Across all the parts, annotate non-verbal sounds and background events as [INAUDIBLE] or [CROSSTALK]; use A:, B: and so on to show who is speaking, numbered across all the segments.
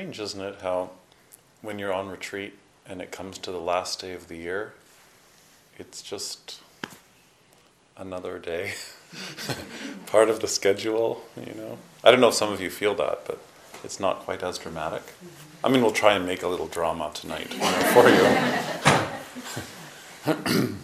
A: Strange, isn't it, how when you're on retreat and it comes to the last day of the year, it's just another day, [LAUGHS] part of the schedule, you know. I don't know if some of you feel that, but it's not quite as dramatic. I mean, we'll try and make a little drama tonight for you. [CLEARS THROAT]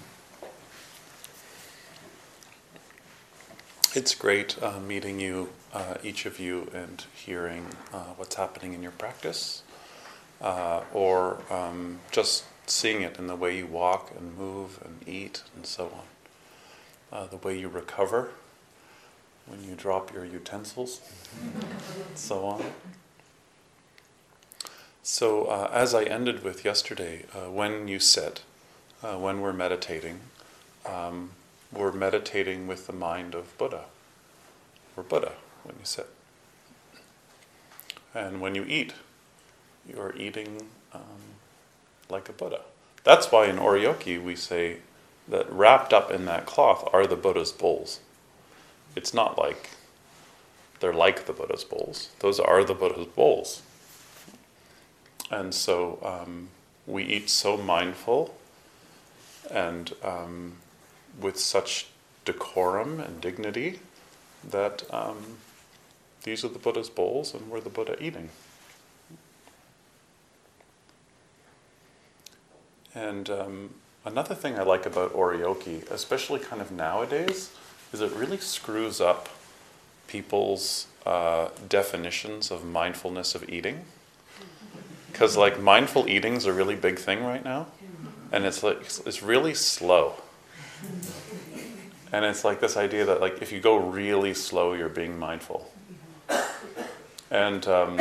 A: it's great uh, meeting you, uh, each of you, and hearing uh, what's happening in your practice, uh, or um, just seeing it in the way you walk and move and eat and so on, uh, the way you recover when you drop your utensils, and so on. So, uh, as I ended with yesterday, when you sit, when we're meditating, um, we're meditating with the mind of Buddha. We're Buddha when you sit. And when you eat, you're eating um, like a Buddha. That's why in Oryoki we say that wrapped up in that cloth are the Buddha's bowls. It's not like they're like the Buddha's bowls, those are the Buddha's bowls. And so um, we eat so mindful and um, with such decorum and dignity that um, these are the Buddha's bowls and we're the Buddha eating. And um, another thing I like about oryoki, especially kind of nowadays, is it really screws up people's uh, definitions of mindfulness of eating. Because like mindful eating is a really big thing right now, and it's like it's really slow. And it's like this idea that like if you go really slow, you're being mindful. And um,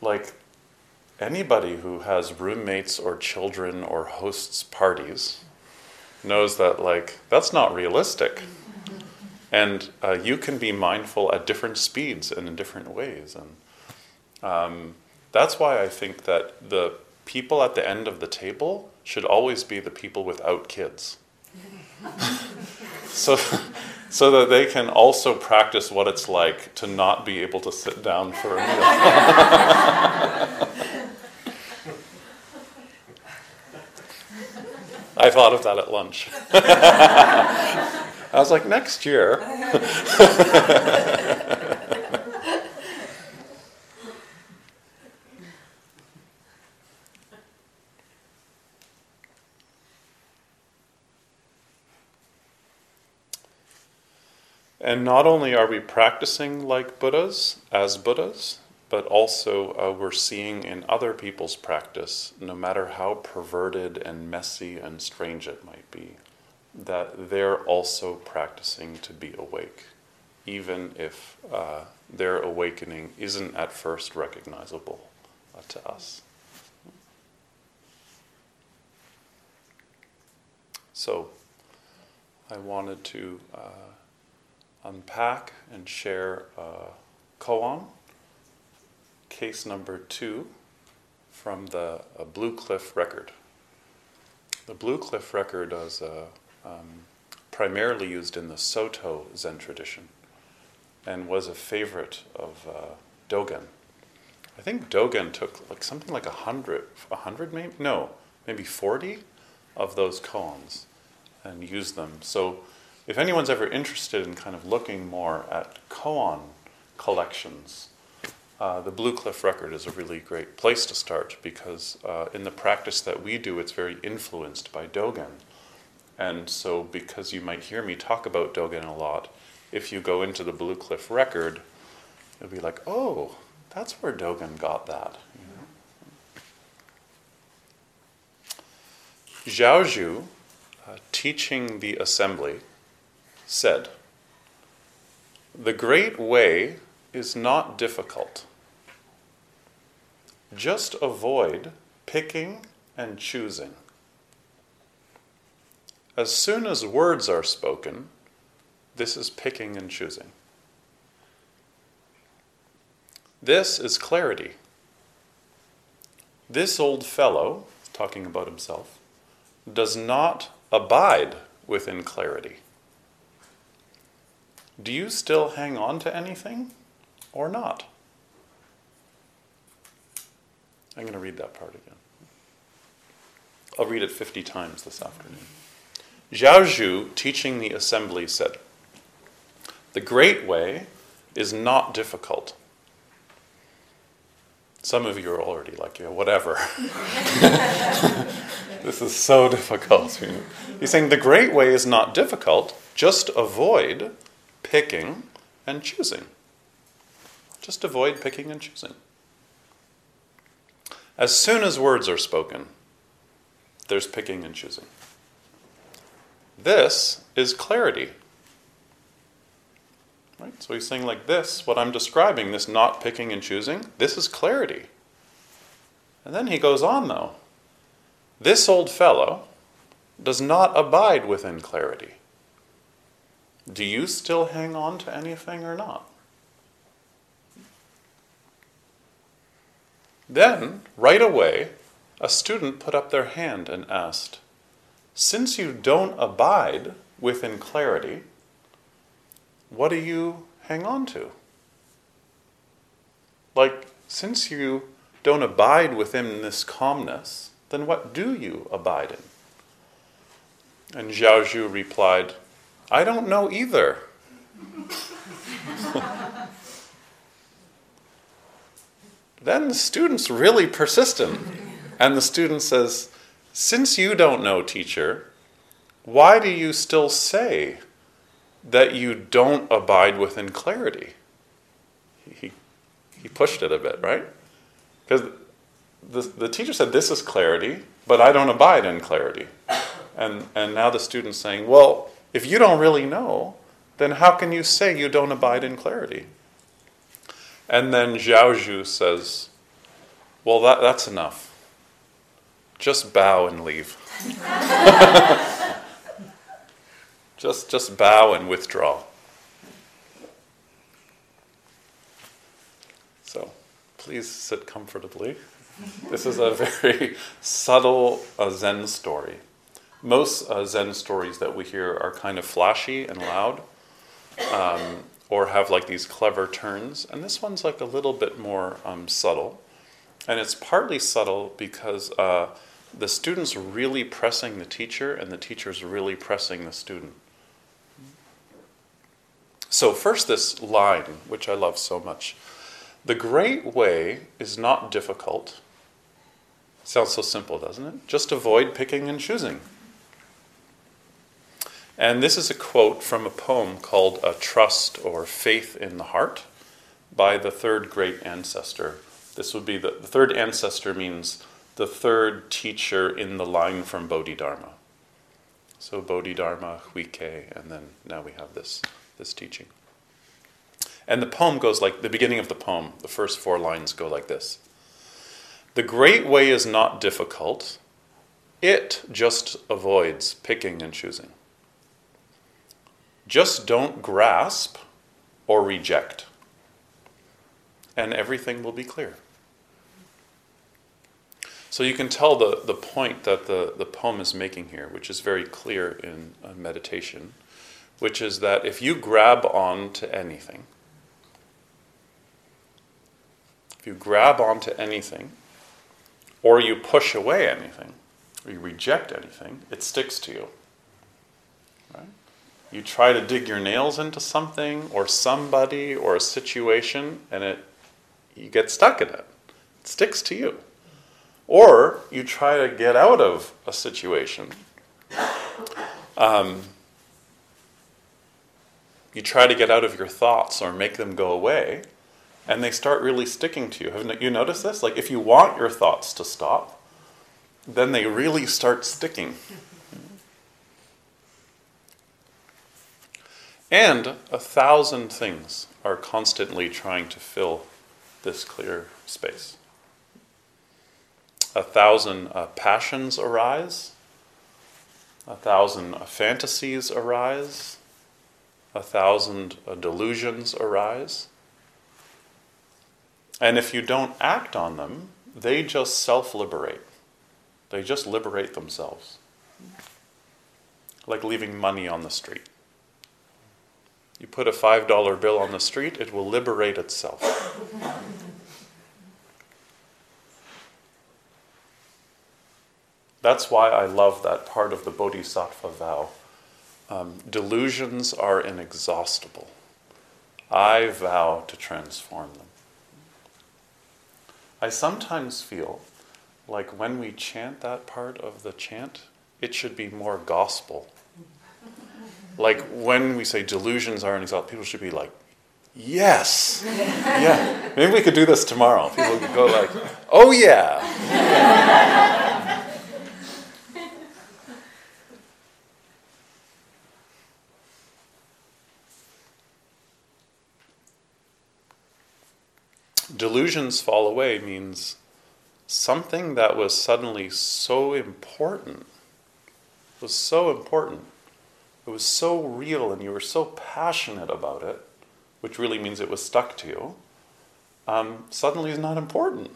A: like anybody who has roommates or children or hosts parties knows that like that's not realistic and uh, you can be mindful at different speeds and in different ways and um, that's why i think that the people at the end of the table should always be the people without kids [LAUGHS] so so that they can also practice what it's like to not be able to sit down for a meal [LAUGHS] I thought of that at lunch. [LAUGHS] I was like, next year. And not only are we practicing like Buddhas, as Buddhas, but also uh, we're seeing in other people's practice, no matter how perverted and messy and strange it might be, that they're also practicing to be awake, even if uh, their awakening isn't at first recognizable uh, to us. So, I wanted to uh, unpack and share a koan case number two from the Blue Cliff record. The Blue Cliff record was uh, um, primarily used in the Soto Zen tradition and was a favorite of uh, Dogen, I think Dogen took like something like a hundred, a hundred maybe no, maybe forty of those koans and used them. So, if anyone's ever interested in kind of looking more at koan collections, uh, the Blue Cliff Record is a really great place to start because uh, in the practice that we do, it's very influenced by Dogen. And so, because you might hear me talk about Dogen a lot, if you go into the Blue Cliff Record, you'll be like, oh, that's where Dogen got that. Know? Zhaozhou, uh, teaching the assembly, said, The great way is not difficult. Just avoid picking and choosing. As soon as words are spoken, this is picking and choosing. This is clarity. This old fellow, talking about himself, does not abide within clarity. Do you still hang on to anything or not? I'm going to read that part again. I'll read it 50 times this afternoon. Zhaozhou, teaching the assembly, said, The great way is not difficult. Some of you are already like, yeah, whatever. [LAUGHS] this is so difficult. He's saying the great way is not difficult, just avoid picking and choosing. Just avoid picking and choosing. As soon as words are spoken, there's picking and choosing. This is clarity. Right? So he's saying, like this, what I'm describing, this not picking and choosing, this is clarity. And then he goes on, though. This old fellow does not abide within clarity. Do you still hang on to anything or not? Then, right away, a student put up their hand and asked, Since you don't abide within clarity, what do you hang on to? Like, since you don't abide within this calmness, then what do you abide in? And Zhaozhou replied, I don't know either. then the student's really persistent. And the student says, Since you don't know, teacher, why do you still say that you don't abide within clarity? He, he pushed it a bit, right? Because the, the teacher said, This is clarity, but I don't abide in clarity. And, and now the student's saying, Well, if you don't really know, then how can you say you don't abide in clarity? And then Zhaozhou says, Well, that, that's enough. Just bow and leave. [LAUGHS] just, just bow and withdraw. So please sit comfortably. This is a very [LAUGHS] subtle uh, Zen story. Most uh, Zen stories that we hear are kind of flashy and loud. Um, or have like these clever turns. And this one's like a little bit more um, subtle. And it's partly subtle because uh, the student's really pressing the teacher, and the teacher's really pressing the student. So, first, this line, which I love so much The great way is not difficult. Sounds so simple, doesn't it? Just avoid picking and choosing. And this is a quote from a poem called A Trust or Faith in the Heart by the third great ancestor. This would be the, the third ancestor means the third teacher in the line from Bodhidharma. So Bodhidharma, Huike, and then now we have this, this teaching. And the poem goes like the beginning of the poem, the first four lines go like this The great way is not difficult, it just avoids picking and choosing. Just don't grasp or reject, and everything will be clear. So you can tell the, the point that the, the poem is making here, which is very clear in uh, meditation, which is that if you grab on to anything, if you grab onto anything, or you push away anything, or you reject anything, it sticks to you. Right? You try to dig your nails into something or somebody or a situation, and it you get stuck in it. It sticks to you. Or you try to get out of a situation. Um, you try to get out of your thoughts or make them go away, and they start really sticking to you. Have you noticed this? Like, if you want your thoughts to stop, then they really start sticking. And a thousand things are constantly trying to fill this clear space. A thousand uh, passions arise, a thousand uh, fantasies arise, a thousand uh, delusions arise. And if you don't act on them, they just self liberate. They just liberate themselves. Like leaving money on the street. You put a $5 bill on the street, it will liberate itself. That's why I love that part of the Bodhisattva vow. Um, delusions are inexhaustible. I vow to transform them. I sometimes feel like when we chant that part of the chant, it should be more gospel. Like when we say delusions are an inexhaustible, people should be like, yes, yeah. Maybe we could do this tomorrow. People could go like, oh yeah. delusions fall away means something that was suddenly so important was so important. It was so real and you were so passionate about it, which really means it was stuck to you, um, suddenly is not important.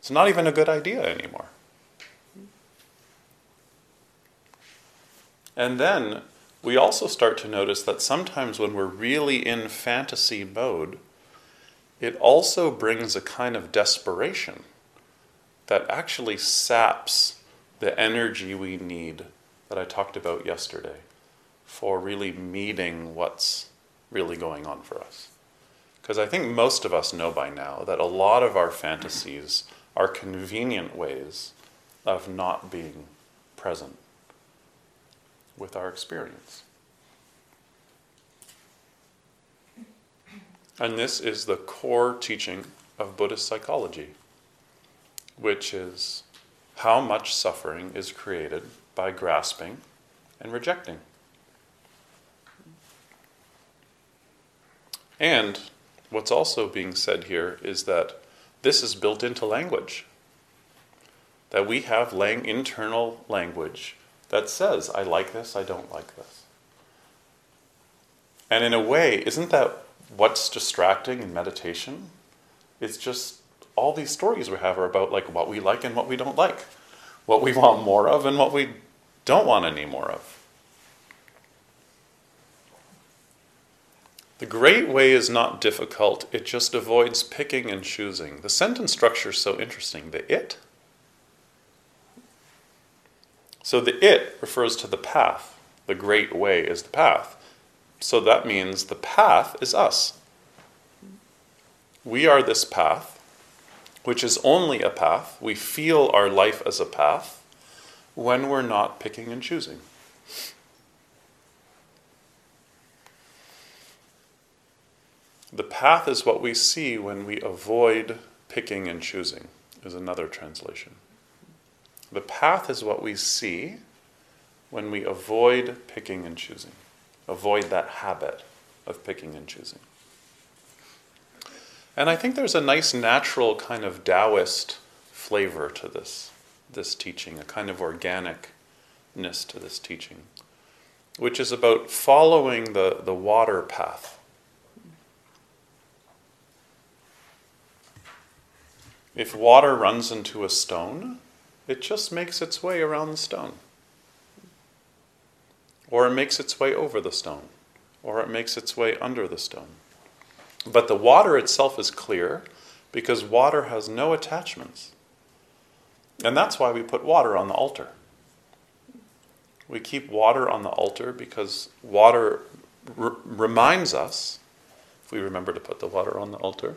A: It's not even a good idea anymore. And then we also start to notice that sometimes when we're really in fantasy mode, it also brings a kind of desperation that actually saps the energy we need that I talked about yesterday for really meeting what's really going on for us. Because I think most of us know by now that a lot of our fantasies are convenient ways of not being present with our experience. And this is the core teaching of Buddhist psychology, which is how much suffering is created by grasping and rejecting. And what's also being said here is that this is built into language. That we have lang- internal language that says, I like this, I don't like this. And in a way, isn't that what's distracting in meditation? It's just all these stories we have are about like what we like and what we don't like, what we want more of and what we don't want any more of. The great way is not difficult, it just avoids picking and choosing. The sentence structure is so interesting. The it so the it refers to the path. The great way is the path. So that means the path is us. We are this path, which is only a path. We feel our life as a path when we're not picking and choosing. The path is what we see when we avoid picking and choosing, is another translation. The path is what we see when we avoid picking and choosing, avoid that habit of picking and choosing. And I think there's a nice natural kind of Taoist flavor to this, this teaching, a kind of organicness to this teaching, which is about following the, the water path. If water runs into a stone, it just makes its way around the stone. Or it makes its way over the stone. Or it makes its way under the stone. But the water itself is clear because water has no attachments. And that's why we put water on the altar. We keep water on the altar because water r- reminds us, if we remember to put the water on the altar,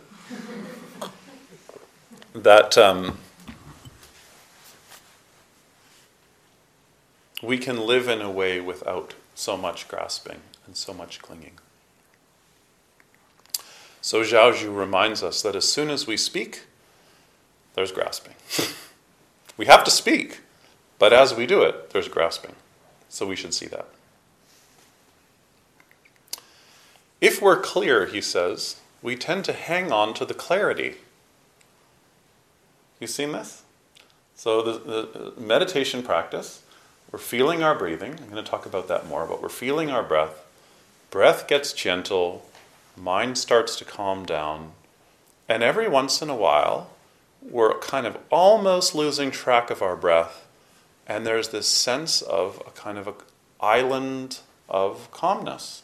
A: [LAUGHS] that um, we can live in a way without so much grasping and so much clinging. So Zhaozhou reminds us that as soon as we speak, there's grasping. [LAUGHS] we have to speak, but as we do it, there's grasping. So we should see that. If we're clear, he says, we tend to hang on to the clarity. You seen this? So the, the uh, meditation practice, we're feeling our breathing. I'm going to talk about that more, but we're feeling our breath. Breath gets gentle, mind starts to calm down, and every once in a while, we're kind of almost losing track of our breath, and there's this sense of a kind of an island of calmness.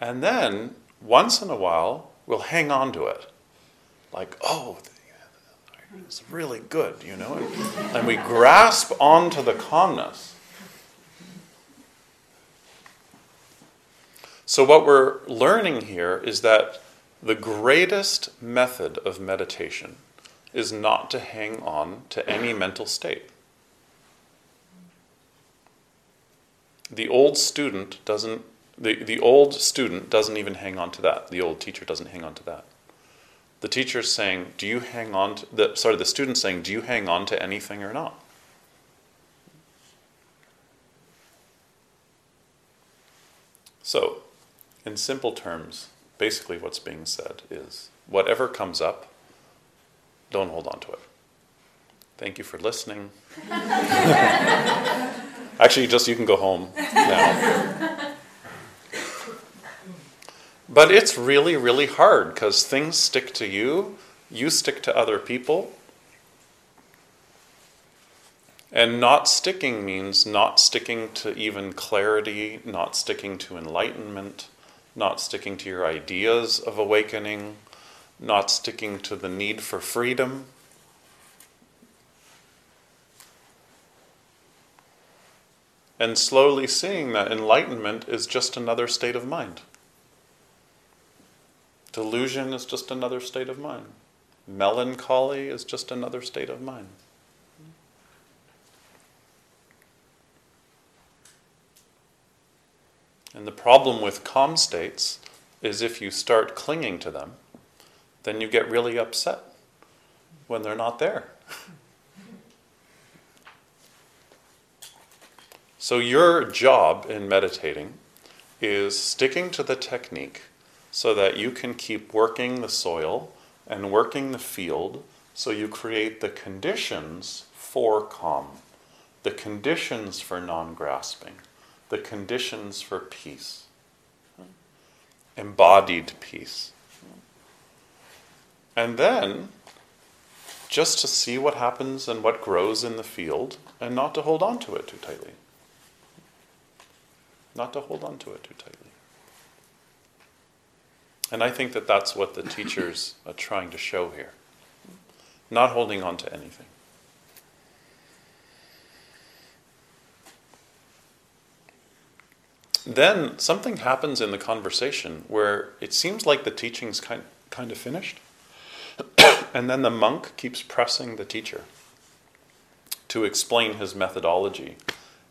A: And then, once in a while, we'll hang on to it. Like, oh, it's really good, you know? And, and we grasp onto the calmness. So, what we're learning here is that the greatest method of meditation is not to hang on to any mental state. The old student doesn't the, the old student doesn't even hang on to that. The old teacher doesn't hang on to that. The teacher's saying, do you hang on to the sorry, the student's saying, do you hang on to anything or not? So, in simple terms, basically what's being said is whatever comes up, don't hold on to it. Thank you for listening. [LAUGHS] Actually, just you can go home now. But it's really, really hard because things stick to you, you stick to other people. And not sticking means not sticking to even clarity, not sticking to enlightenment, not sticking to your ideas of awakening, not sticking to the need for freedom. And slowly seeing that enlightenment is just another state of mind. Delusion is just another state of mind. Melancholy is just another state of mind. And the problem with calm states is if you start clinging to them, then you get really upset when they're not there. [LAUGHS] so, your job in meditating is sticking to the technique so that you can keep working the soil and working the field so you create the conditions for calm, the conditions for non grasping, the conditions for peace, embodied peace. And then just to see what happens and what grows in the field and not to hold on to it too tightly. Not to hold on to it too tightly. And I think that that's what the teachers are trying to show here. Not holding on to anything. Then something happens in the conversation where it seems like the teaching's kind, kind of finished. [COUGHS] and then the monk keeps pressing the teacher to explain his methodology.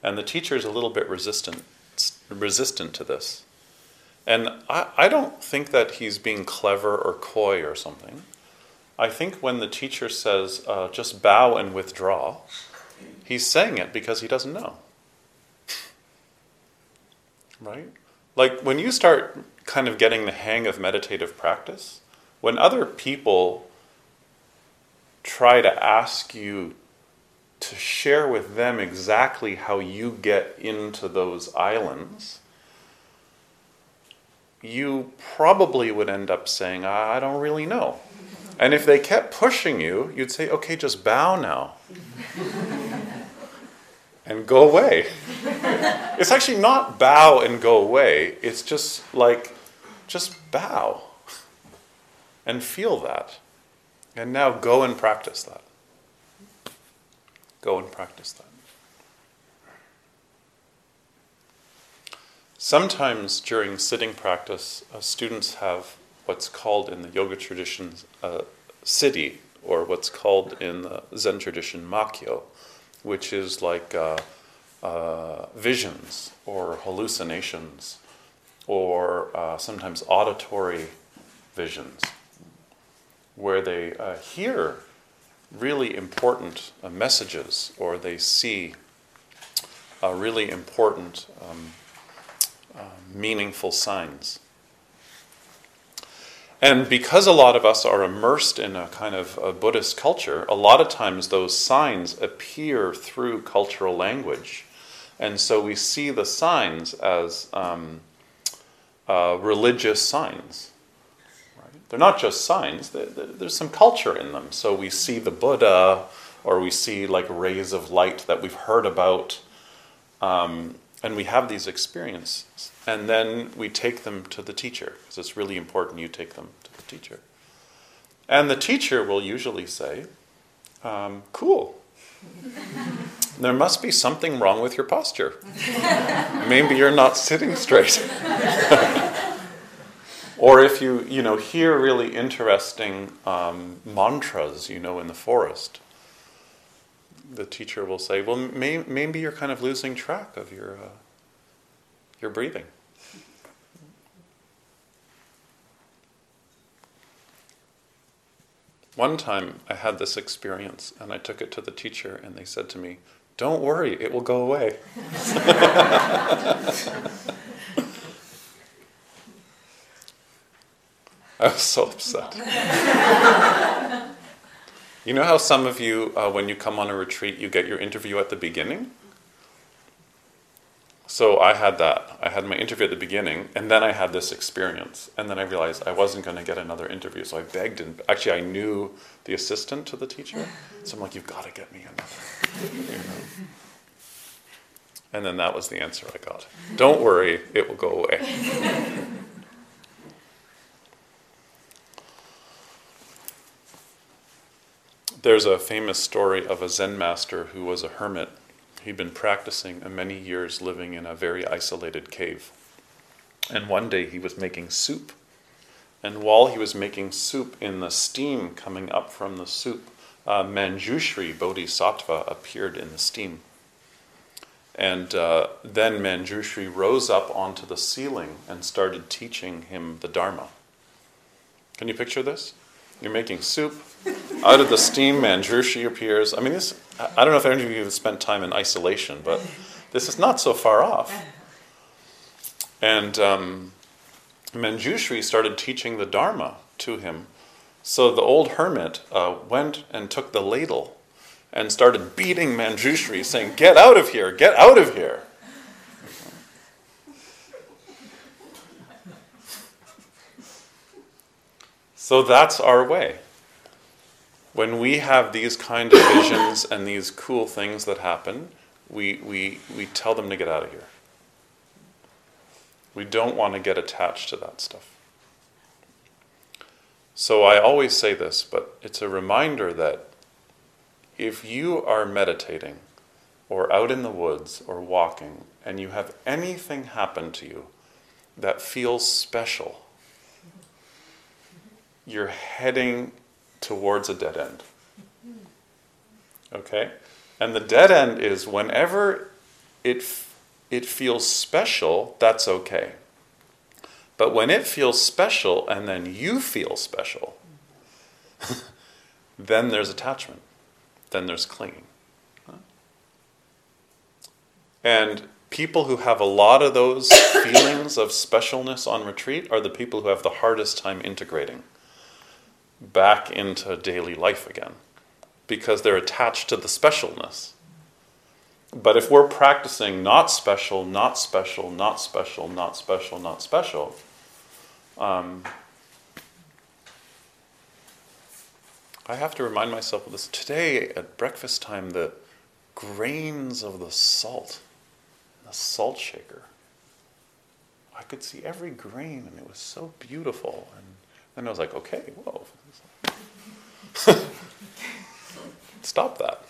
A: And the teacher is a little bit resistant, resistant to this. And I, I don't think that he's being clever or coy or something. I think when the teacher says, uh, just bow and withdraw, he's saying it because he doesn't know. Right? Like when you start kind of getting the hang of meditative practice, when other people try to ask you to share with them exactly how you get into those islands, you probably would end up saying, I don't really know. And if they kept pushing you, you'd say, okay, just bow now and go away. it's actually not bow and go away. It's just like, just bow and feel that. And now go and practice that. Go and practice that. Sometimes during sitting practice, uh, students have what's called in the yoga tradition uh, siddhi, or what's called in the Zen tradition makyo, which is like uh, uh, visions or hallucinations or uh, sometimes auditory visions, where they uh, hear really important uh, messages or they see really important um, uh, meaningful signs. And because a lot of us are immersed in a kind of a Buddhist culture, a lot of times those signs appear through cultural language. And so we see the signs as um, uh, religious signs. Right? They're not just signs, there's some culture in them. So we see the Buddha, or we see like rays of light that we've heard about. Um, and we have these experiences. And then we take them to the teacher, because it's really important you take them to the teacher. And the teacher will usually say, um, Cool. [LAUGHS] there must be something wrong with your posture. Maybe you're not sitting straight. [LAUGHS] or if you, you know, hear really interesting um, mantras, you know, in the forest, the teacher will say, "Well, may, maybe you're kind of losing track of your uh, your breathing." One time I had this experience and I took it to the teacher and they said to me, Don't worry, it will go away. [LAUGHS] I was so upset. [LAUGHS] You know how some of you, uh, when you come on a retreat, you get your interview at the beginning? So I had that. I had my interview at the beginning, and then I had this experience. And then I realized I wasn't going to get another interview. So I begged, and actually, I knew the assistant to the teacher. So I'm like, you've got to get me another. You know? And then that was the answer I got. Don't worry, it will go away. [LAUGHS] There's a famous story of a Zen master who was a hermit. He'd been practicing many years living in a very isolated cave. And one day he was making soup. And while he was making soup, in the steam coming up from the soup, uh, Manjushri Bodhisattva appeared in the steam. And uh, then Manjushri rose up onto the ceiling and started teaching him the Dharma. Can you picture this? You're making soup. Out of the steam, Manjushri appears. I mean, this, I don't know if any of you have spent time in isolation, but this is not so far off. And um, Manjushri started teaching the Dharma to him. So the old hermit uh, went and took the ladle and started beating Manjushri, saying, Get out of here, get out of here. So that's our way. When we have these kind of visions and these cool things that happen, we, we, we tell them to get out of here. We don't want to get attached to that stuff. So I always say this, but it's a reminder that if you are meditating or out in the woods or walking and you have anything happen to you that feels special, you're heading towards a dead end. Okay? And the dead end is whenever it, it feels special, that's okay. But when it feels special and then you feel special, [LAUGHS] then there's attachment, then there's clinging. And people who have a lot of those [COUGHS] feelings of specialness on retreat are the people who have the hardest time integrating back into daily life again because they're attached to the specialness. But if we're practicing not special, not special, not special, not special, not special, um, I have to remind myself of this. Today at breakfast time, the grains of the salt, the salt shaker. I could see every grain, and it was so beautiful. And then I was like, okay, whoa. [LAUGHS] Stop that.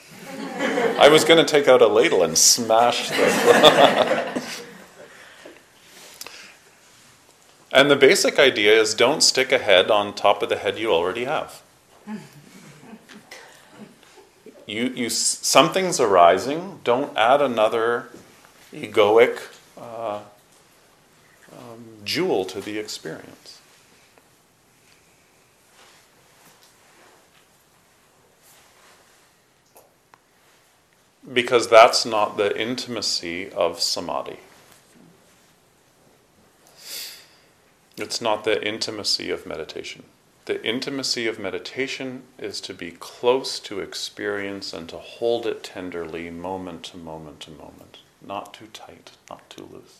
A: I was going to take out a ladle and smash this. [LAUGHS] and the basic idea is don't stick a head on top of the head you already have. You, you, something's arising, don't add another egoic uh, um, jewel to the experience. Because that's not the intimacy of samadhi. It's not the intimacy of meditation. The intimacy of meditation is to be close to experience and to hold it tenderly, moment to moment to moment. Not too tight, not too loose.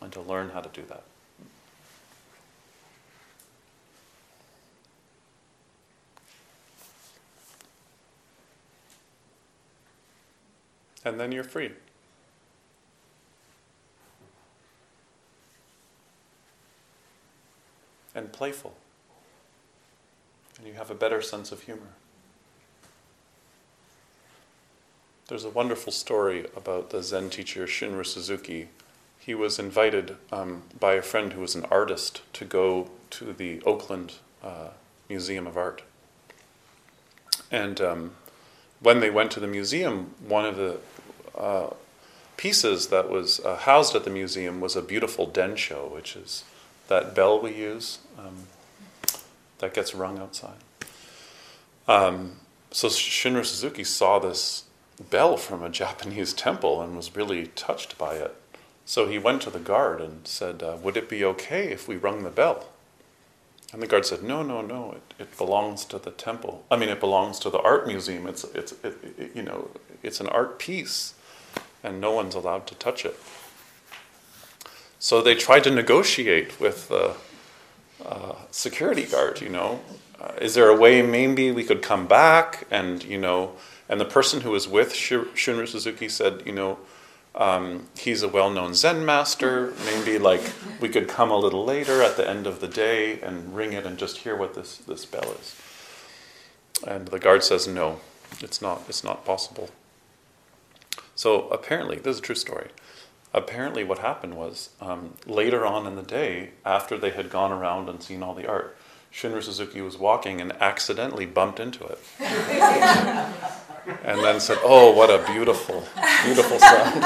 A: And to learn how to do that. And then you're free. And playful. And you have a better sense of humor. There's a wonderful story about the Zen teacher Shunryu Suzuki. He was invited um, by a friend who was an artist to go to the Oakland uh, Museum of Art. And um, when they went to the museum, one of the uh, pieces that was uh, housed at the museum was a beautiful densho, which is that bell we use um, that gets rung outside. Um, so Shunryu Suzuki saw this bell from a [LAUGHS] Japanese temple and was really touched by it. So he went to the guard and said, uh, Would it be okay if we rung the bell? And the guard said, No, no, no, it, it belongs to the temple. I mean, it belongs to the art museum. It's, it's, it, it, you know, it's an art piece, and no one's allowed to touch it. So they tried to negotiate with the uh, security guard, you know. Uh, is there a way maybe we could come back and, you know, and the person who was with Shunryu Suzuki said, you know, um, he's a well-known Zen master. Maybe like we could come a little later at the end of the day and ring it and just hear what this, this bell is. And the guard says, no, it's not. It's not possible. So apparently, this is a true story. Apparently, what happened was um, later on in the day, after they had gone around and seen all the art, Shunryu Suzuki was walking and accidentally bumped into it. [LAUGHS] and then said, Oh, what a beautiful, beautiful sound.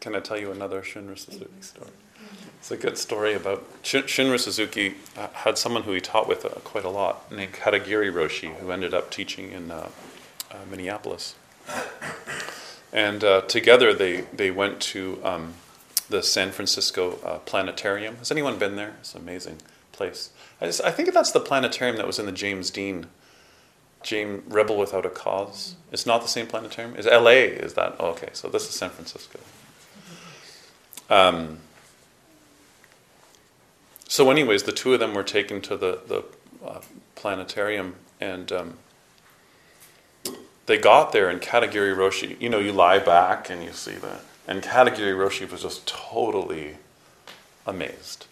A: Can I tell you another Shunryu Suzuki story? It's a good story about Shunryu Suzuki uh, had someone who he taught with uh, quite a lot named Katagiri Roshi, who ended up teaching in uh, uh Minneapolis. And uh, together they, they went to um, the San Francisco uh, Planetarium. Has anyone been there? It's an amazing place. I, just, I think that's the planetarium that was in the James Dean, James Rebel Without a Cause. It's not the same planetarium. Is L.A. Is that? Oh, okay, so this is San Francisco. Um, so, anyways, the two of them were taken to the the uh, planetarium, and um, they got there, and Katagiri Roshi, you know, you lie back and you see that. And Katagiri Roshi was just totally amazed.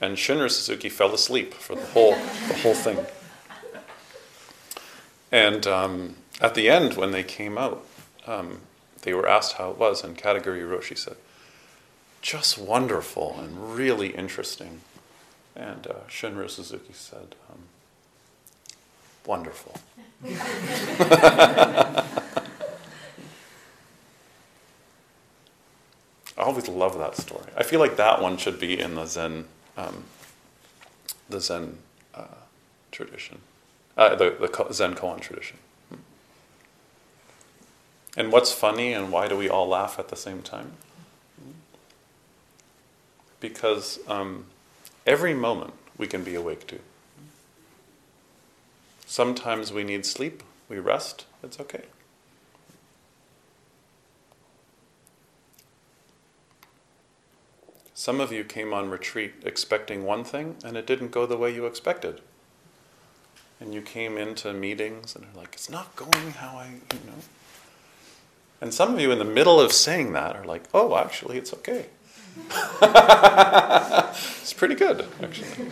A: And Shunryu Suzuki fell asleep for the whole, the whole thing. And um, at the end, when they came out, um, they were asked how it was, and Katagiri Roshi said, just wonderful and really interesting. And uh, Shunryu Suzuki said, um, wonderful. [LAUGHS] I always love that story. I feel like that one should be in the Zen, um, the Zen uh, tradition, uh, the, the Zen koan tradition. And what's funny and why do we all laugh at the same time? Because um, every moment we can be awake to. Sometimes we need sleep, we rest, it's okay. Some of you came on retreat expecting one thing and it didn't go the way you expected. And you came into meetings and are like, it's not going how I, you know. And some of you in the middle of saying that are like, oh, actually, it's okay. [LAUGHS] it's pretty good, actually.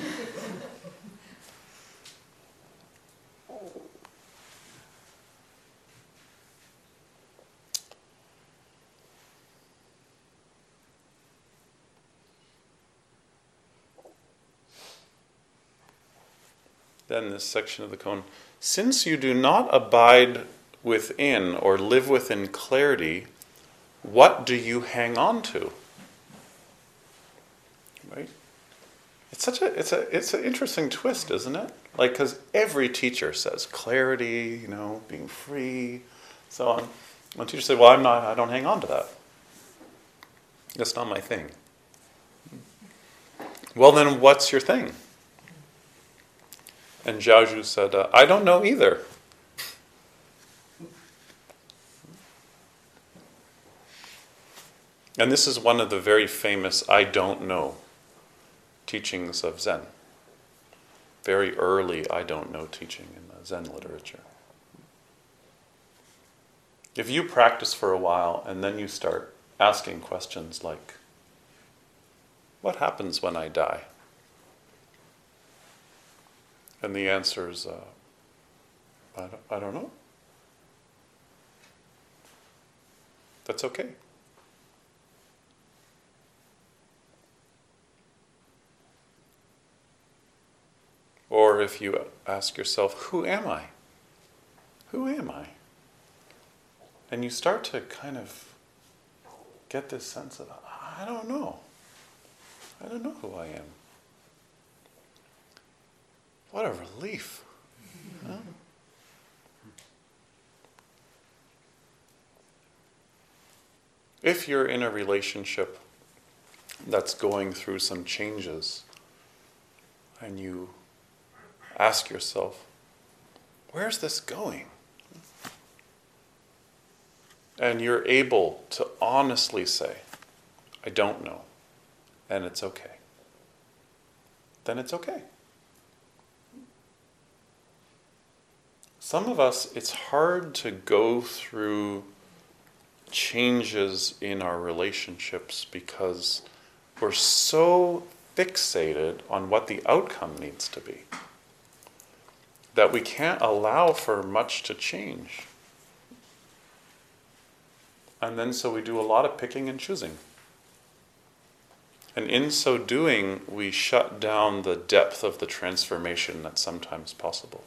A: Then this section of the koan. since you do not abide within or live within clarity, what do you hang on to? Right? It's such a it's a it's an interesting twist, isn't it? Like because every teacher says clarity, you know, being free, so on. One teacher say, "Well, I'm not. I don't hang on to that. That's not my thing." Well, then, what's your thing? And Zhaozhou said, uh, I don't know either. And this is one of the very famous I don't know teachings of Zen. Very early I don't know teaching in the Zen literature. If you practice for a while and then you start asking questions like, What happens when I die? And the answer is, uh, I, don't, I don't know. That's okay. Or if you ask yourself, who am I? Who am I? And you start to kind of get this sense of, I don't know. I don't know who I am. What a relief. Huh? If you're in a relationship that's going through some changes and you ask yourself, where's this going? And you're able to honestly say, I don't know, and it's okay, then it's okay. Some of us, it's hard to go through changes in our relationships because we're so fixated on what the outcome needs to be that we can't allow for much to change. And then so we do a lot of picking and choosing. And in so doing, we shut down the depth of the transformation that's sometimes possible.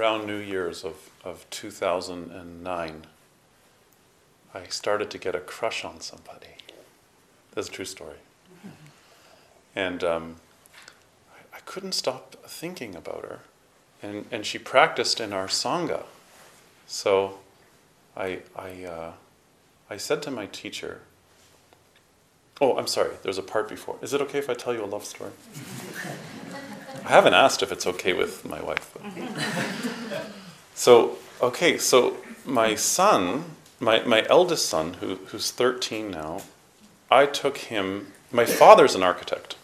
A: Around New Year's of, of 2009, I started to get a crush on somebody. That's a true story. Mm-hmm. And um, I, I, couldn't stop thinking about her. And, and she practiced in our Sangha. So I, I, uh, I said to my teacher, Oh, I'm sorry, there's a part before. Is it okay if I tell you a love story? [LAUGHS] I haven't asked if it's okay with my wife. [LAUGHS] so, okay, so my son, my, my eldest son, who, who's 13 now, I took him, my father's an architect,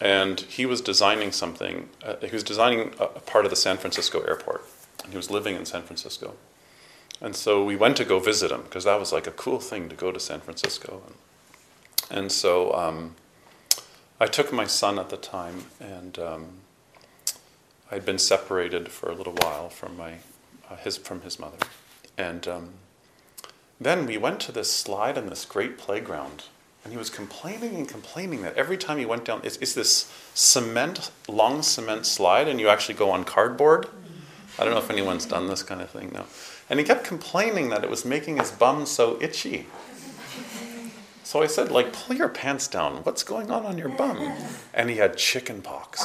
A: and he was designing something, uh, he was designing a, a part of the San Francisco airport, and he was living in San Francisco. And so we went to go visit him because that was like a cool thing to go to San Francisco. And, and so um, I took my son at the time, and um, I'd been separated for a little while from my uh, his from his mother, and um, then we went to this slide in this great playground, and he was complaining and complaining that every time he went down, it's, it's this cement, long cement slide, and you actually go on cardboard. I don't know if anyone's done this kind of thing now. And he kept complaining that it was making his bum so itchy. So I said, like, pull your pants down. What's going on on your bum? And he had chicken pox.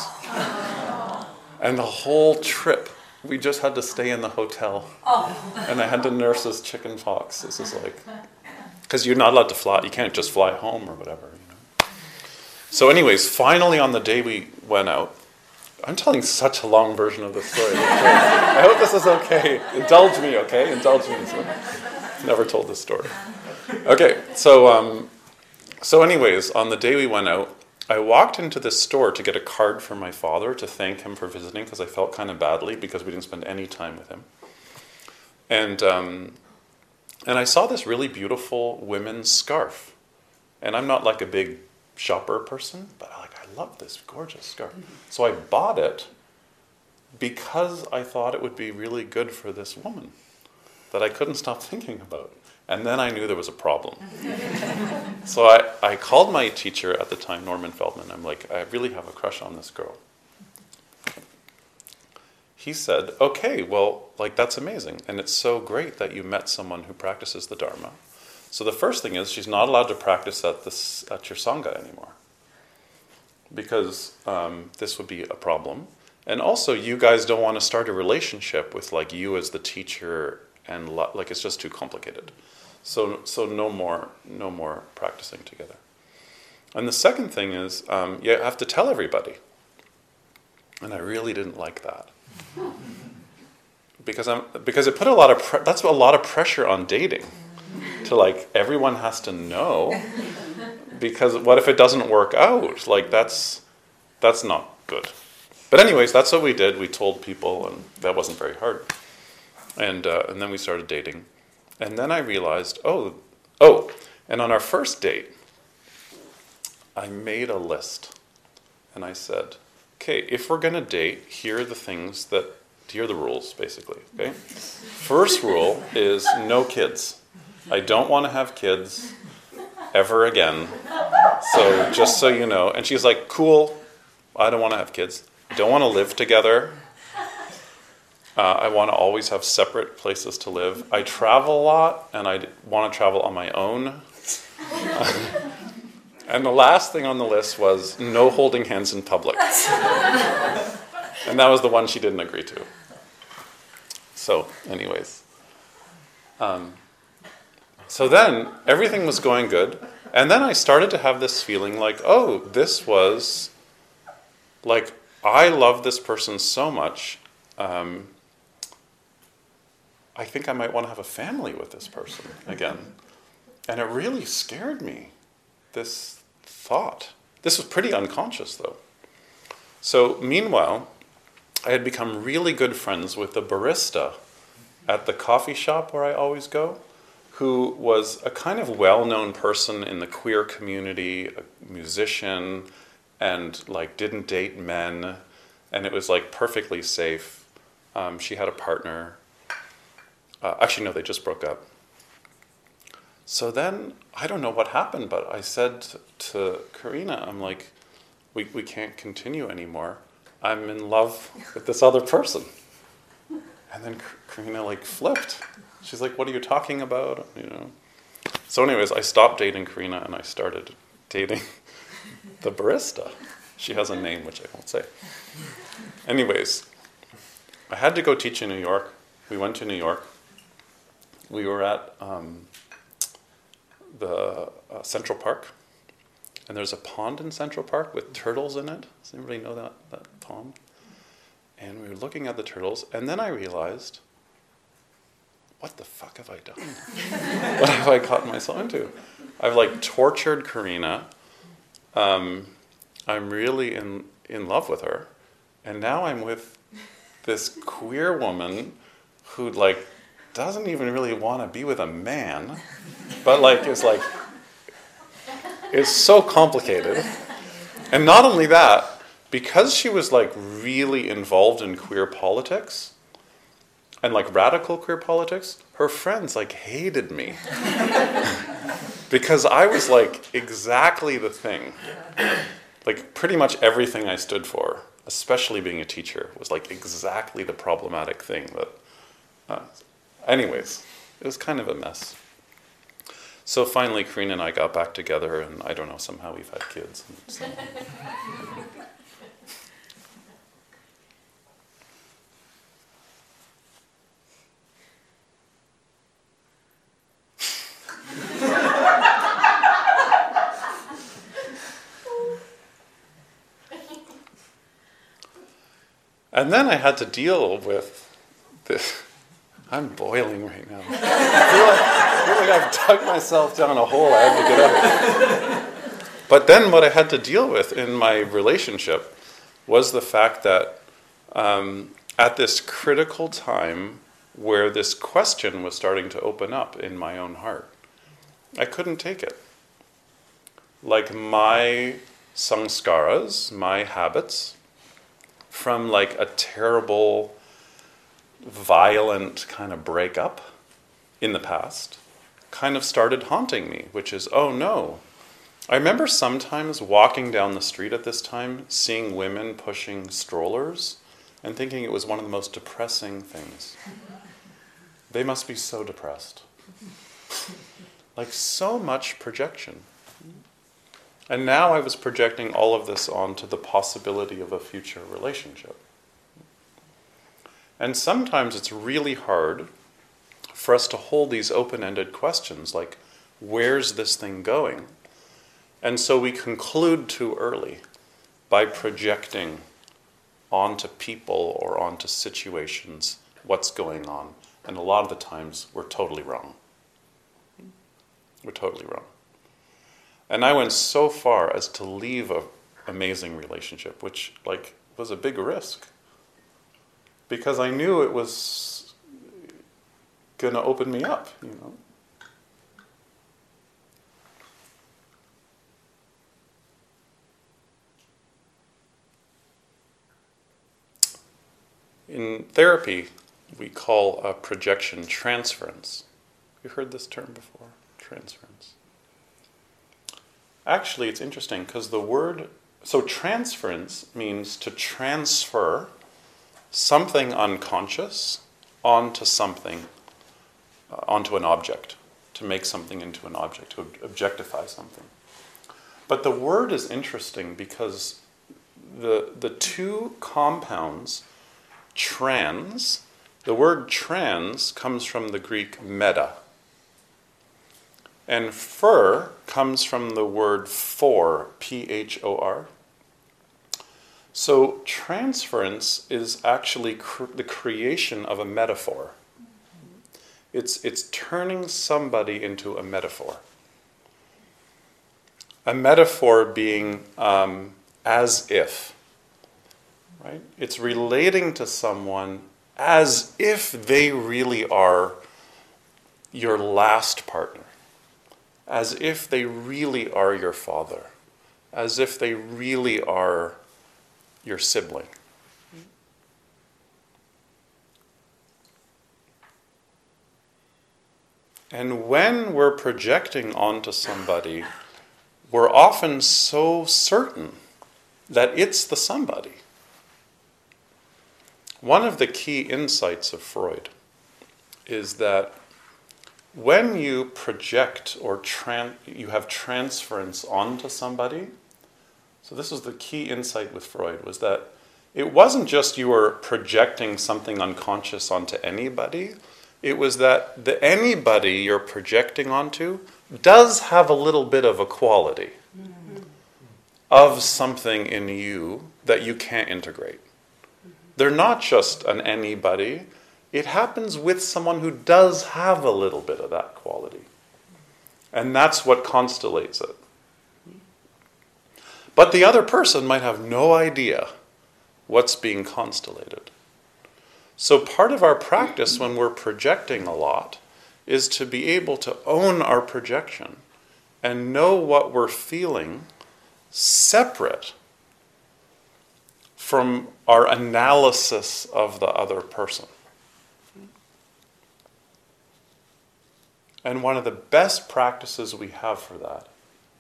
A: And the whole trip, we just had to stay in the hotel. And I had to nurse his chicken pox. This is like, because you're not allowed to fly. You can't just fly home or whatever. You know? So, anyways, finally on the day we went out, I'm telling such a long version of the story. [LAUGHS] I hope this is okay. Indulge me, okay? Indulge me. So, never told this story. Okay, so um, so anyways, on the day we went out, I walked into this store to get a card for my father to thank him for visiting because I felt kind of badly because we didn't spend any time with him. And um, and I saw this really beautiful women's scarf, and I'm not like a big shopper person, but I like I love this gorgeous scarf. So I bought it because I thought it would be really good for this woman that I couldn't stop [LAUGHS] thinking about. And then I knew there was a problem. [LAUGHS] so I, I called my teacher at the time, Norman Feldman. I'm like, I really have a crush on this girl. He said, okay, well, like, that's amazing. And it's so great that you met someone who practices the Dharma. So the first thing is, she's not allowed to practice at, this, at your Sangha anymore. Because um, this would be a problem. And also, you guys don't want to start a relationship with, like, you as the teacher and like it's just too complicated. So so no more no more practicing together. And the second thing is um, you have to tell everybody. And I really didn't like that. Because I'm because it put a lot of pre- that's a lot of pressure on dating. To like everyone has to know. Because what if it doesn't work out? Like that's that's not good. But anyways that's what we did. We told people and that wasn't very hard. And uh, and then we started dating, and then I realized, oh, oh, and on our first date, I made a list, and I said, okay, if we're gonna date, here are the things that here are the rules, basically. Okay, first rule is no kids. I don't want to have kids ever again. So just so you know, and she's like, cool. I don't want to have kids. Don't want to live together. Uh, I want to always have separate places to live. I travel a lot, and I want to travel on my own. [LAUGHS] and the last thing on the list was no holding hands in public. [LAUGHS] and that was the one she didn't agree to. So, anyways. Um, so then everything was going good. And then I started to have this feeling like, oh, this was like, I love this person so much. Um, I think I might want to have a family with this person again. And it really scared me, this thought. This was pretty unconscious, though. So, meanwhile, I had become really good friends with the barista at the coffee shop where I always go, who was a kind of well known person in the queer community, a musician, and like didn't date men, and it was like perfectly safe. Um, she had a partner uh, actually, no, they just broke up. So then I don't know what happened, but I said to Karina, I'm like, we, we can't continue anymore. I'm in love with this other person. And then Karina like flipped. She's like, what are you talking about? You know. So, anyways, I stopped dating Karina and I started dating [LAUGHS] the barista. She has a name which I won't say. Anyways, I had to go teach in New York. We went to New York we were at um, the uh, Central Park, and there's a pond in Central Park with turtles in it. Does anybody know that, that pond? And we were looking at the turtles, and then I realized, what the fuck have I done? [LAUGHS] what have I gotten myself into? I've like tortured Karina. Um, I'm really in, in love with her. And now I'm with this queer woman who like doesn't even really want to be with a man, but like it's like it's so complicated. And not only that, because she was like really involved in queer politics and like radical queer politics, her friends like hated me. [LAUGHS] because I was like exactly the thing. Like pretty much everything I stood for, especially being a teacher, was like exactly the problematic thing that uh, Anyways, it was kind of a mess. So finally, Karina and I got back together, and I don't know, somehow we've had kids. So. and then I had to deal with this I'm boiling right now. [LAUGHS] I feel like, I feel like I've dug myself down a hole. I have to get out. of. But then what I had to deal with in my relationship was the fact that um, at this critical time where this question was starting to open up in my own heart, I couldn't take it. Like my samskaras, my habits, from like a terrible, violent kind of breakup in the past, kind of started haunting me, which is, oh no. I remember sometimes walking down the street at this time, seeing women pushing strollers, and thinking it was one of the most depressing things. They must be so depressed. like so much projection. And now I was projecting all of this onto the possibility of a future relationship. And sometimes it's really hard for us to hold these open ended questions like, where's this thing going? And so we conclude too early by projecting onto people or onto situations what's going on. And a lot of the times we're totally wrong. We're totally wrong. And I went so far as to leave a amazing relationship, which like was a big risk. Because I knew it was gonna open me up, you know. In therapy, we call a projection transference. You've heard this term before? Transference. Actually, it's interesting because the word, so transference means to transfer something unconscious onto something, uh, onto an object, to make something into an object, to objectify something. But the word is interesting because the, the two compounds, trans, the word trans comes from the Greek meta and phor comes from the word for, P H O R. So transference is actually cr- the creation of a metaphor. It's, it's turning somebody into a metaphor. A metaphor being um, as if, right? It's relating to someone as if they really are your last partner as if they really are your father, as if they really are your sibling. And when we're projecting onto somebody, we're often so certain that it's the somebody. One of the key insights of Freud is that when you project or tran- you have transference onto somebody, so this was the key insight with Freud was that it wasn't just you were projecting something unconscious onto anybody, it was that the anybody you're projecting onto does have a little bit of a quality mm-hmm. of something in you that you can't integrate. They're not just an anybody, it happens with someone who does have a little bit of that quality. And that's what constellates it. But the other person might have no idea what's being constellated. So, part of our practice when we're projecting a lot is to be able to own our projection and know what we're feeling separate from our analysis of the other person. And one of the best practices we have for that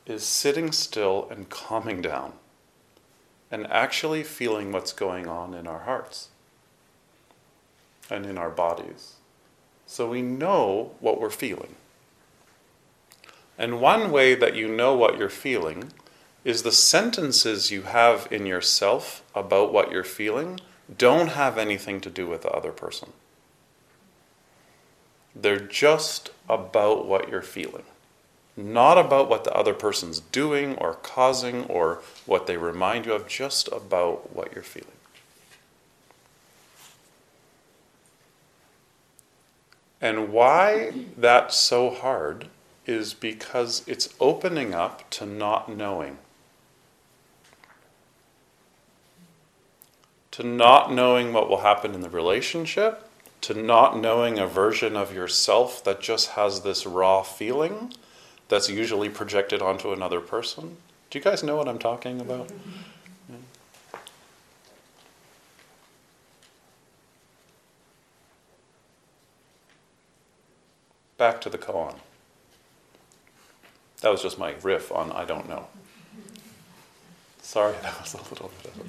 A: is sitting still and calming down and actually feeling what's going on in our hearts and in our bodies. So we know what we're feeling. And one way that you know what you're feeling is the sentences you have in yourself about what you're feeling don't have anything to do with the other person. They're just about what you're feeling, not about what the other person's doing or causing or what they remind you of, just about what you're feeling. And why that's so hard is because it's opening up to not knowing. To not knowing what will happen in the relationship, to not knowing a version of yourself that just has this raw feeling that's usually projected onto another person. Do you guys know what I'm talking about? Back to the koan. That was just my riff on I don't know. Sorry, [LAUGHS] that was a little bit of a.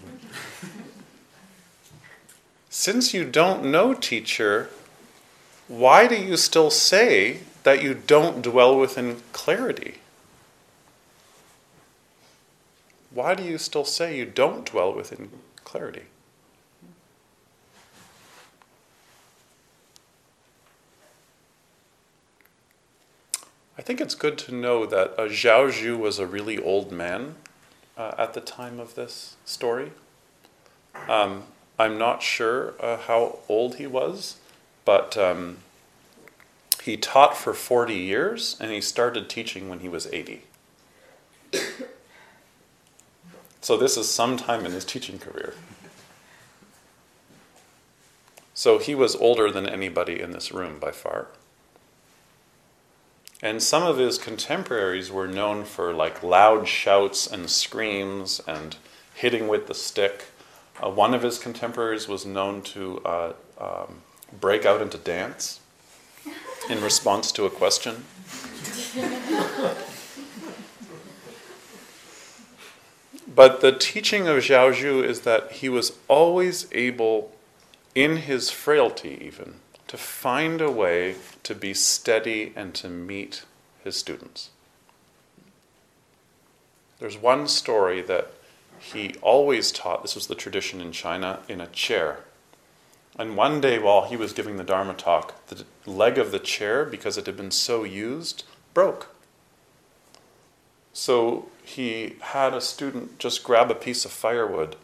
A: Since you don't know, teacher, why do you still say that you don't dwell within clarity? Why do you still say you don't dwell within clarity? I think it's good to know that uh, Zhaozhou was a really old man uh, at the time of this story. Um, I'm not sure uh, how old he was, but um, he taught for 40 years and he started teaching when he was 80. so this is some time in his teaching career. So he was older than anybody in this room by far. And some of his contemporaries were known for like loud shouts and screams and hitting with the stick. Uh, one of his contemporaries was known to uh, um, break out into dance in response to a question. but the teaching of Zhu is that he was always able, in his frailty even, to find a way to be steady and to meet his students. There's one story that he always taught, this was the tradition in China, in a chair. And one day while he was giving the Dharma talk, the leg of the chair, because it had been so used, broke. So he had a student just grab a piece of firewood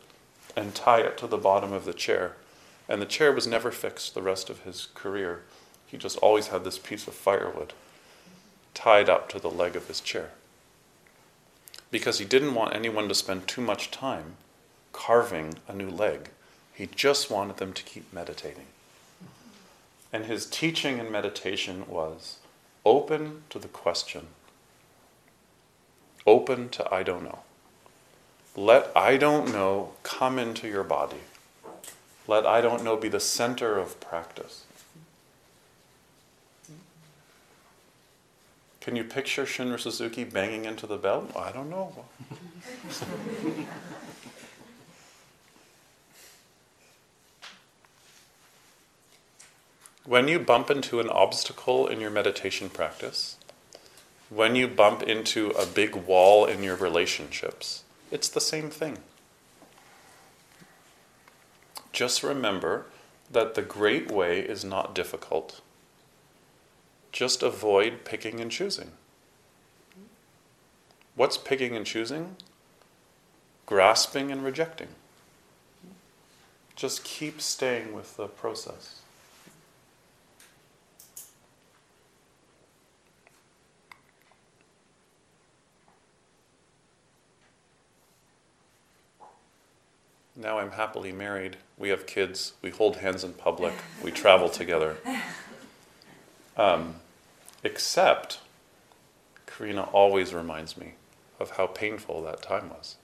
A: and tie it to the bottom of the chair and the chair was never fixed the rest of his career. He just always had this piece of firewood tied up to the leg of his chair. Because he didn't want anyone to spend too much time carving a new leg. He just wanted them to keep meditating. And his teaching and meditation was open to the question, open to I don't know. Let I don't know come into your body. Let I don't know be the center of practice. Can you picture Shunryu Suzuki banging into the bell? I don't know. [LAUGHS] when you bump into an obstacle in your meditation practice, when you bump into a big wall in your relationships, it's the same thing just remember that the great way is not difficult. Just avoid picking and choosing. What's picking and choosing? Grasping and rejecting. Just keep staying with the process. Now I'm happily married. We have kids. We hold hands in public. We travel together. Um, except, Karina always reminds me of how painful that time was.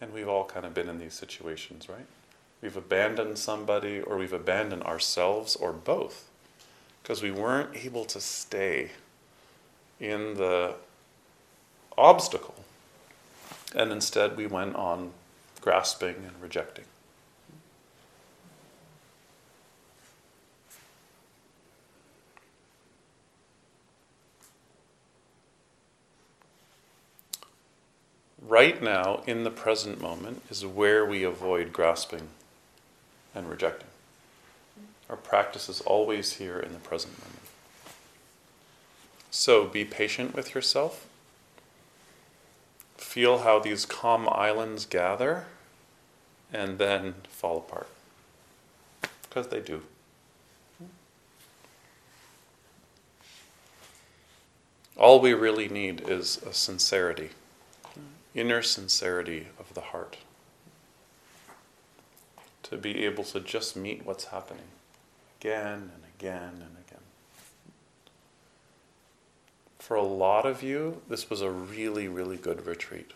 A: And we've all kind of been in these situations, right? We've abandoned somebody, or we've abandoned ourselves, or both, because we weren't able to stay in the obstacle. And instead, we went on grasping and rejecting. Right now, in the present moment, is where we avoid grasping and rejecting. Our practice is always here in the present moment. So be patient with yourself. feel how these calm islands gather and then fall apart. Because they do. All we really need is a sincerity, inner sincerity of the heart, to be able to just meet what's happening again and again and again. For a lot of you, this was a really, really good retreat.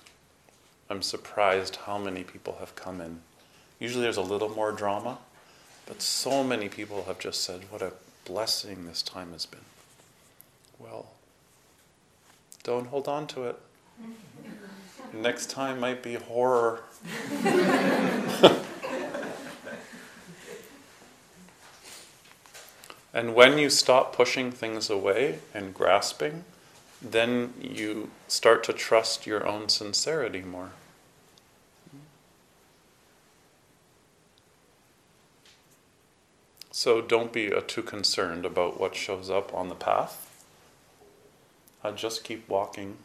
A: I'm surprised how many people have come in. Usually there's a little more drama, but so many people have just said, What a blessing this time has been. Well, don't hold on to it. Next time might be horror. [LAUGHS] and when you stop pushing things away and grasping, then you start to trust your own sincerity more. So don't be too concerned about what shows up on the path. Uh, just keep walking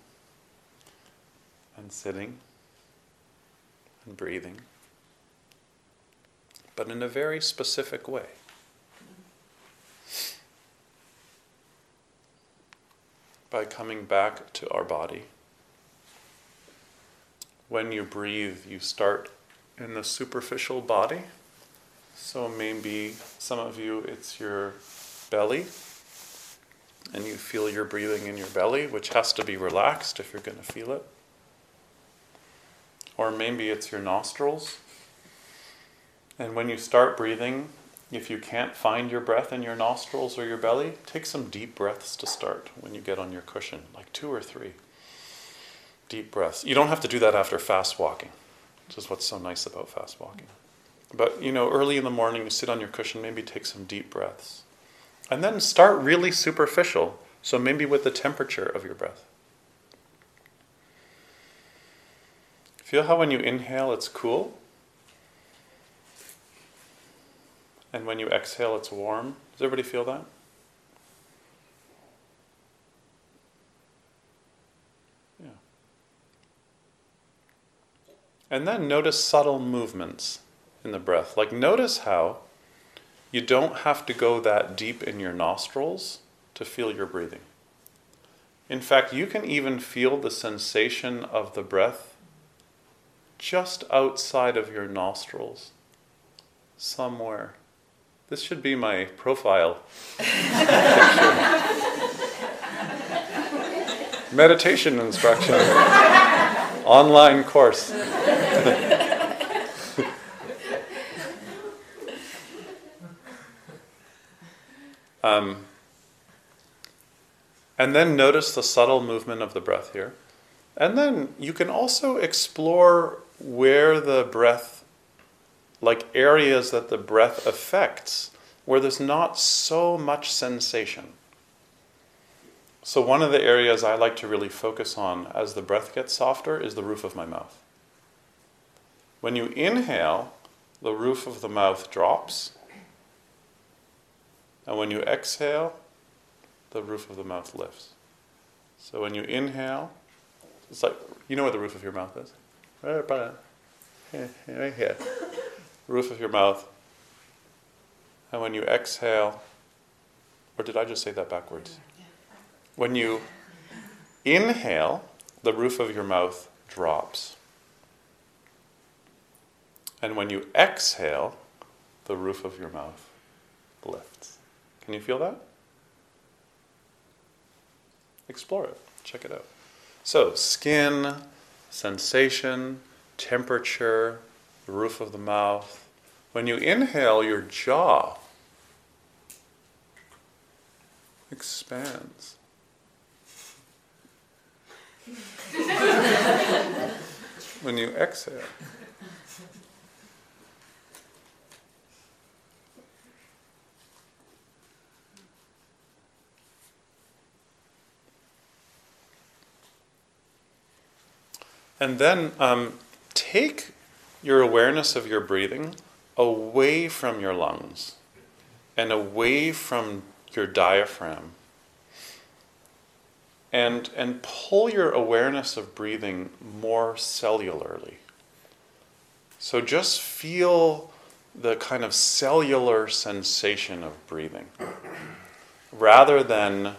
A: and sitting and breathing, but in a very specific way. By coming back to our body. When you breathe, you start in the superficial body. So maybe some of you, it's your belly and you feel your breathing in your belly, which has to be relaxed if you're going to feel it. Or maybe it's your nostrils. And when you start breathing, if you can't find your breath in your nostrils or your belly, take some deep breaths to start when you get on your cushion, like two or three deep breaths. You don't have to do that after fast walking, which is what's so nice about fast walking. But you know, early in the morning, you sit on your cushion, maybe take some deep breaths. And then start really superficial. So maybe with the temperature of your breath. Feel how when you inhale it's cool. And when you exhale it's warm. Does everybody feel that? Yeah. And then notice subtle movements in the breath. Like notice how you don't have to go that deep in your nostrils to feel your breathing. In fact, you can even feel the sensation of the breath just outside of your nostrils, somewhere. This should be my profile. Meditation instruction, online course. [LAUGHS] Um, and then notice the subtle movement of the breath here. And then you can also explore where the breath, like areas that the breath affects, where there's not so much sensation. So, one of the areas I like to really focus on as the breath gets softer is the roof of my mouth. When you inhale, the roof of the mouth drops and when you exhale, the roof of the mouth lifts. So when you inhale, it's like, you know where the roof of your mouth is? Right here. Roof of your mouth. And when you exhale, or did I just say that backwards? When you inhale, the roof of your mouth drops. And when you exhale, the roof of your mouth lifts. Can you feel that? Explore it. Check it out. So, skin, sensation, temperature, the roof of the mouth. When you inhale, your jaw expands. [LAUGHS] when you exhale, And then um, take your awareness of your breathing away from your lungs and away from your diaphragm. and, and pull your awareness of breathing more cellularly. So just feel the kind of cellular sensation of breathing rather than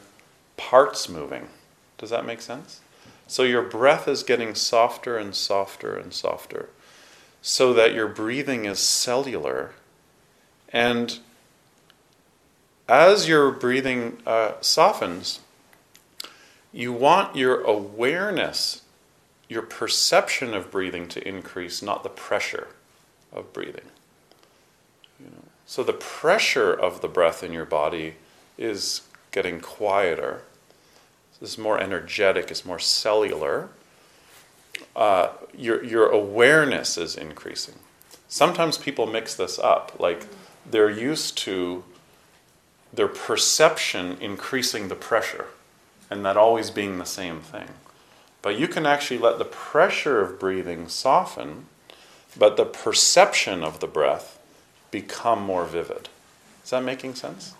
A: parts moving. Does that make sense? So your breath is getting softer and softer and softer so that your breathing is cellular. And as your breathing uh, softens, you want your awareness, your perception of breathing to increase, not the pressure of breathing. You know? So the pressure of the breath in your body is getting quieter. It's more energetic, it's more cellular. Uh, your, your awareness is increasing. Sometimes people mix this up, like they're used to their perception increasing the pressure and that always being the same thing. But you can actually let the pressure of breathing soften, but the perception of the breath become more vivid. Is that making sense?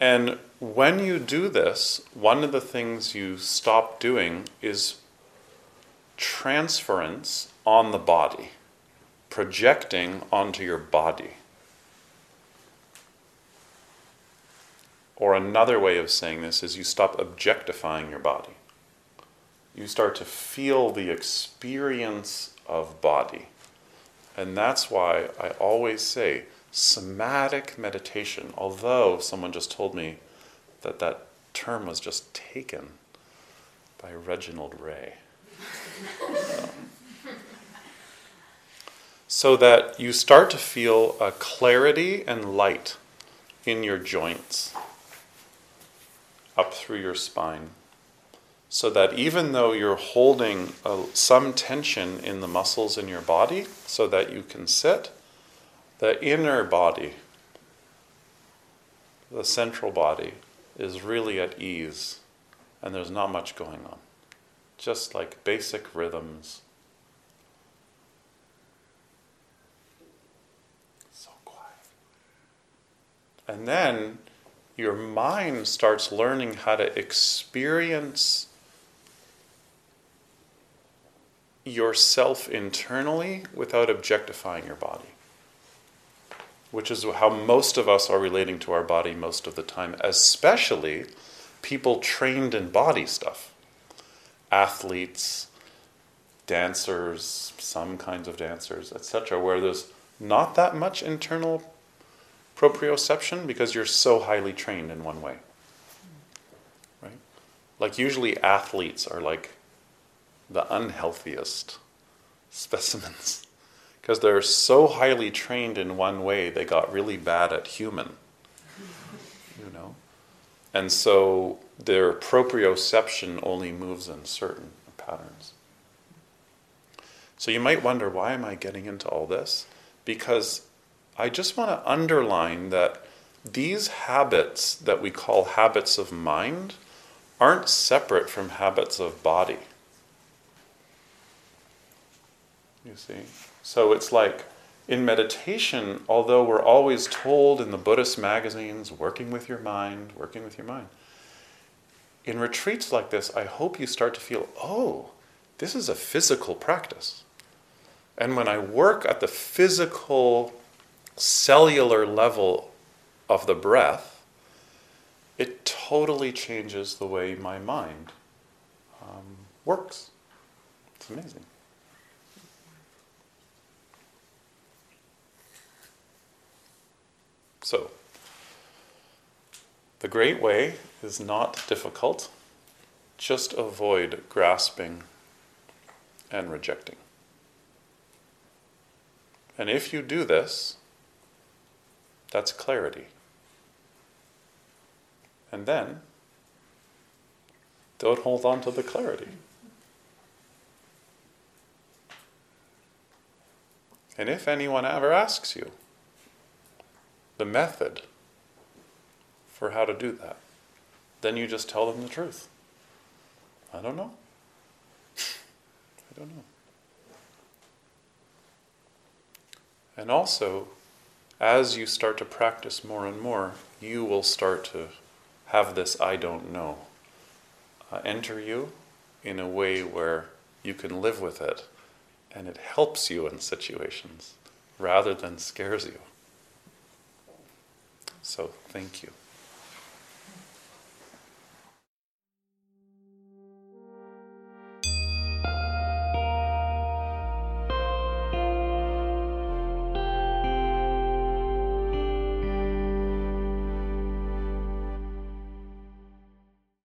A: And when you do this, one of the things you stop doing is transference on the body projecting onto your body. Or another way of saying this is you stop objectifying your body. You start to feel the experience of body. And that's why I always say somatic meditation, although someone just told me that that term was just taken by Reginald Ray. so that you start to feel a clarity and light in your joints up through your spine. So that even though you're holding a, some tension in the muscles in your body so that you can sit, the inner body, the central body, is really at ease and there's not much going on. Just like basic rhythms So quiet. And then your mind starts learning how to experience yourself internally without objectifying your body. Which is how most of us are relating to our body most of the time, especially people trained in body stuff. Athletes, dancers, some kinds of dancers, etc., where there's not that much internal proprioception because you're so highly trained in one way. Right? Like usually athletes are like the unhealthiest [LAUGHS] specimens because they're so highly trained in one way they got really bad at human. You know? And so their proprioception only moves in certain patterns. So you might wonder why am I getting into all this? Because I just want to underline that these habits that we call habits of mind aren't separate from habits of body. You see? So it's like in meditation, although we're always told in the Buddhist magazines, working with your mind, working with your mind, in retreats like this, I hope you start to feel, oh, this is a physical practice. And when I work at the physical cellular level of the breath, it totally changes the way my mind um, works. It's amazing. So, the great way is not difficult. Just avoid grasping and rejecting. And if you do this, that's clarity. And then, don't hold on to the clarity. And if anyone ever asks you the method for how to do that, then you just tell them the truth. I don't know. I don't know. And also, as you start to practice more and more, you will start to have this I don't know uh, enter you in a way where you can live with it and it helps you in situations rather than scares you. So, thank you.